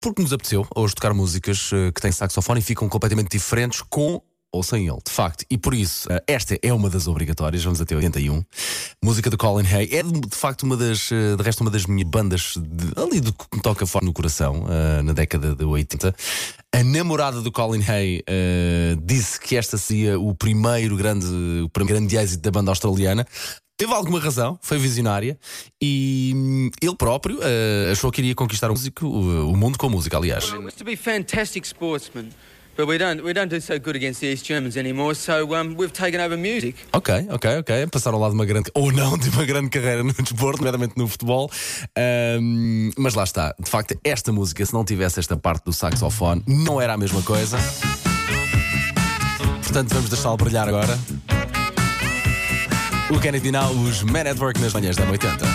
porque nos apeteceu hoje tocar músicas uh, que têm saxofone e ficam completamente diferentes com ou sem ele, de facto. E por isso, uh, esta é uma das obrigatórias, vamos até 81. Música de Colin Hay. É de, facto uma das, uh, de resto, uma das minhas bandas de, ali do que me toca forte no coração, na década de 80. A namorada do Colin Hay disse que esta seria o primeiro grande, o primeiro grande êxito da banda australiana. Teve alguma razão, foi visionária e ele próprio uh, achou que iria conquistar o, músico, o, o mundo com a música, aliás. to be fantastic sportsmen. But we don't, we don't do so good against the East Germans anymore, so um, we've taken over music. Ok, ok, ok. Passaram lá de uma grande, ou não, de uma grande carreira no desporto, nomeadamente no futebol. Um, mas lá está. De facto, esta música, se não tivesse esta parte do saxofone, não era a mesma coisa. Portanto, vamos deixá-lo brilhar agora. O Kennedy Now, os Man Network nas manhãs da 80.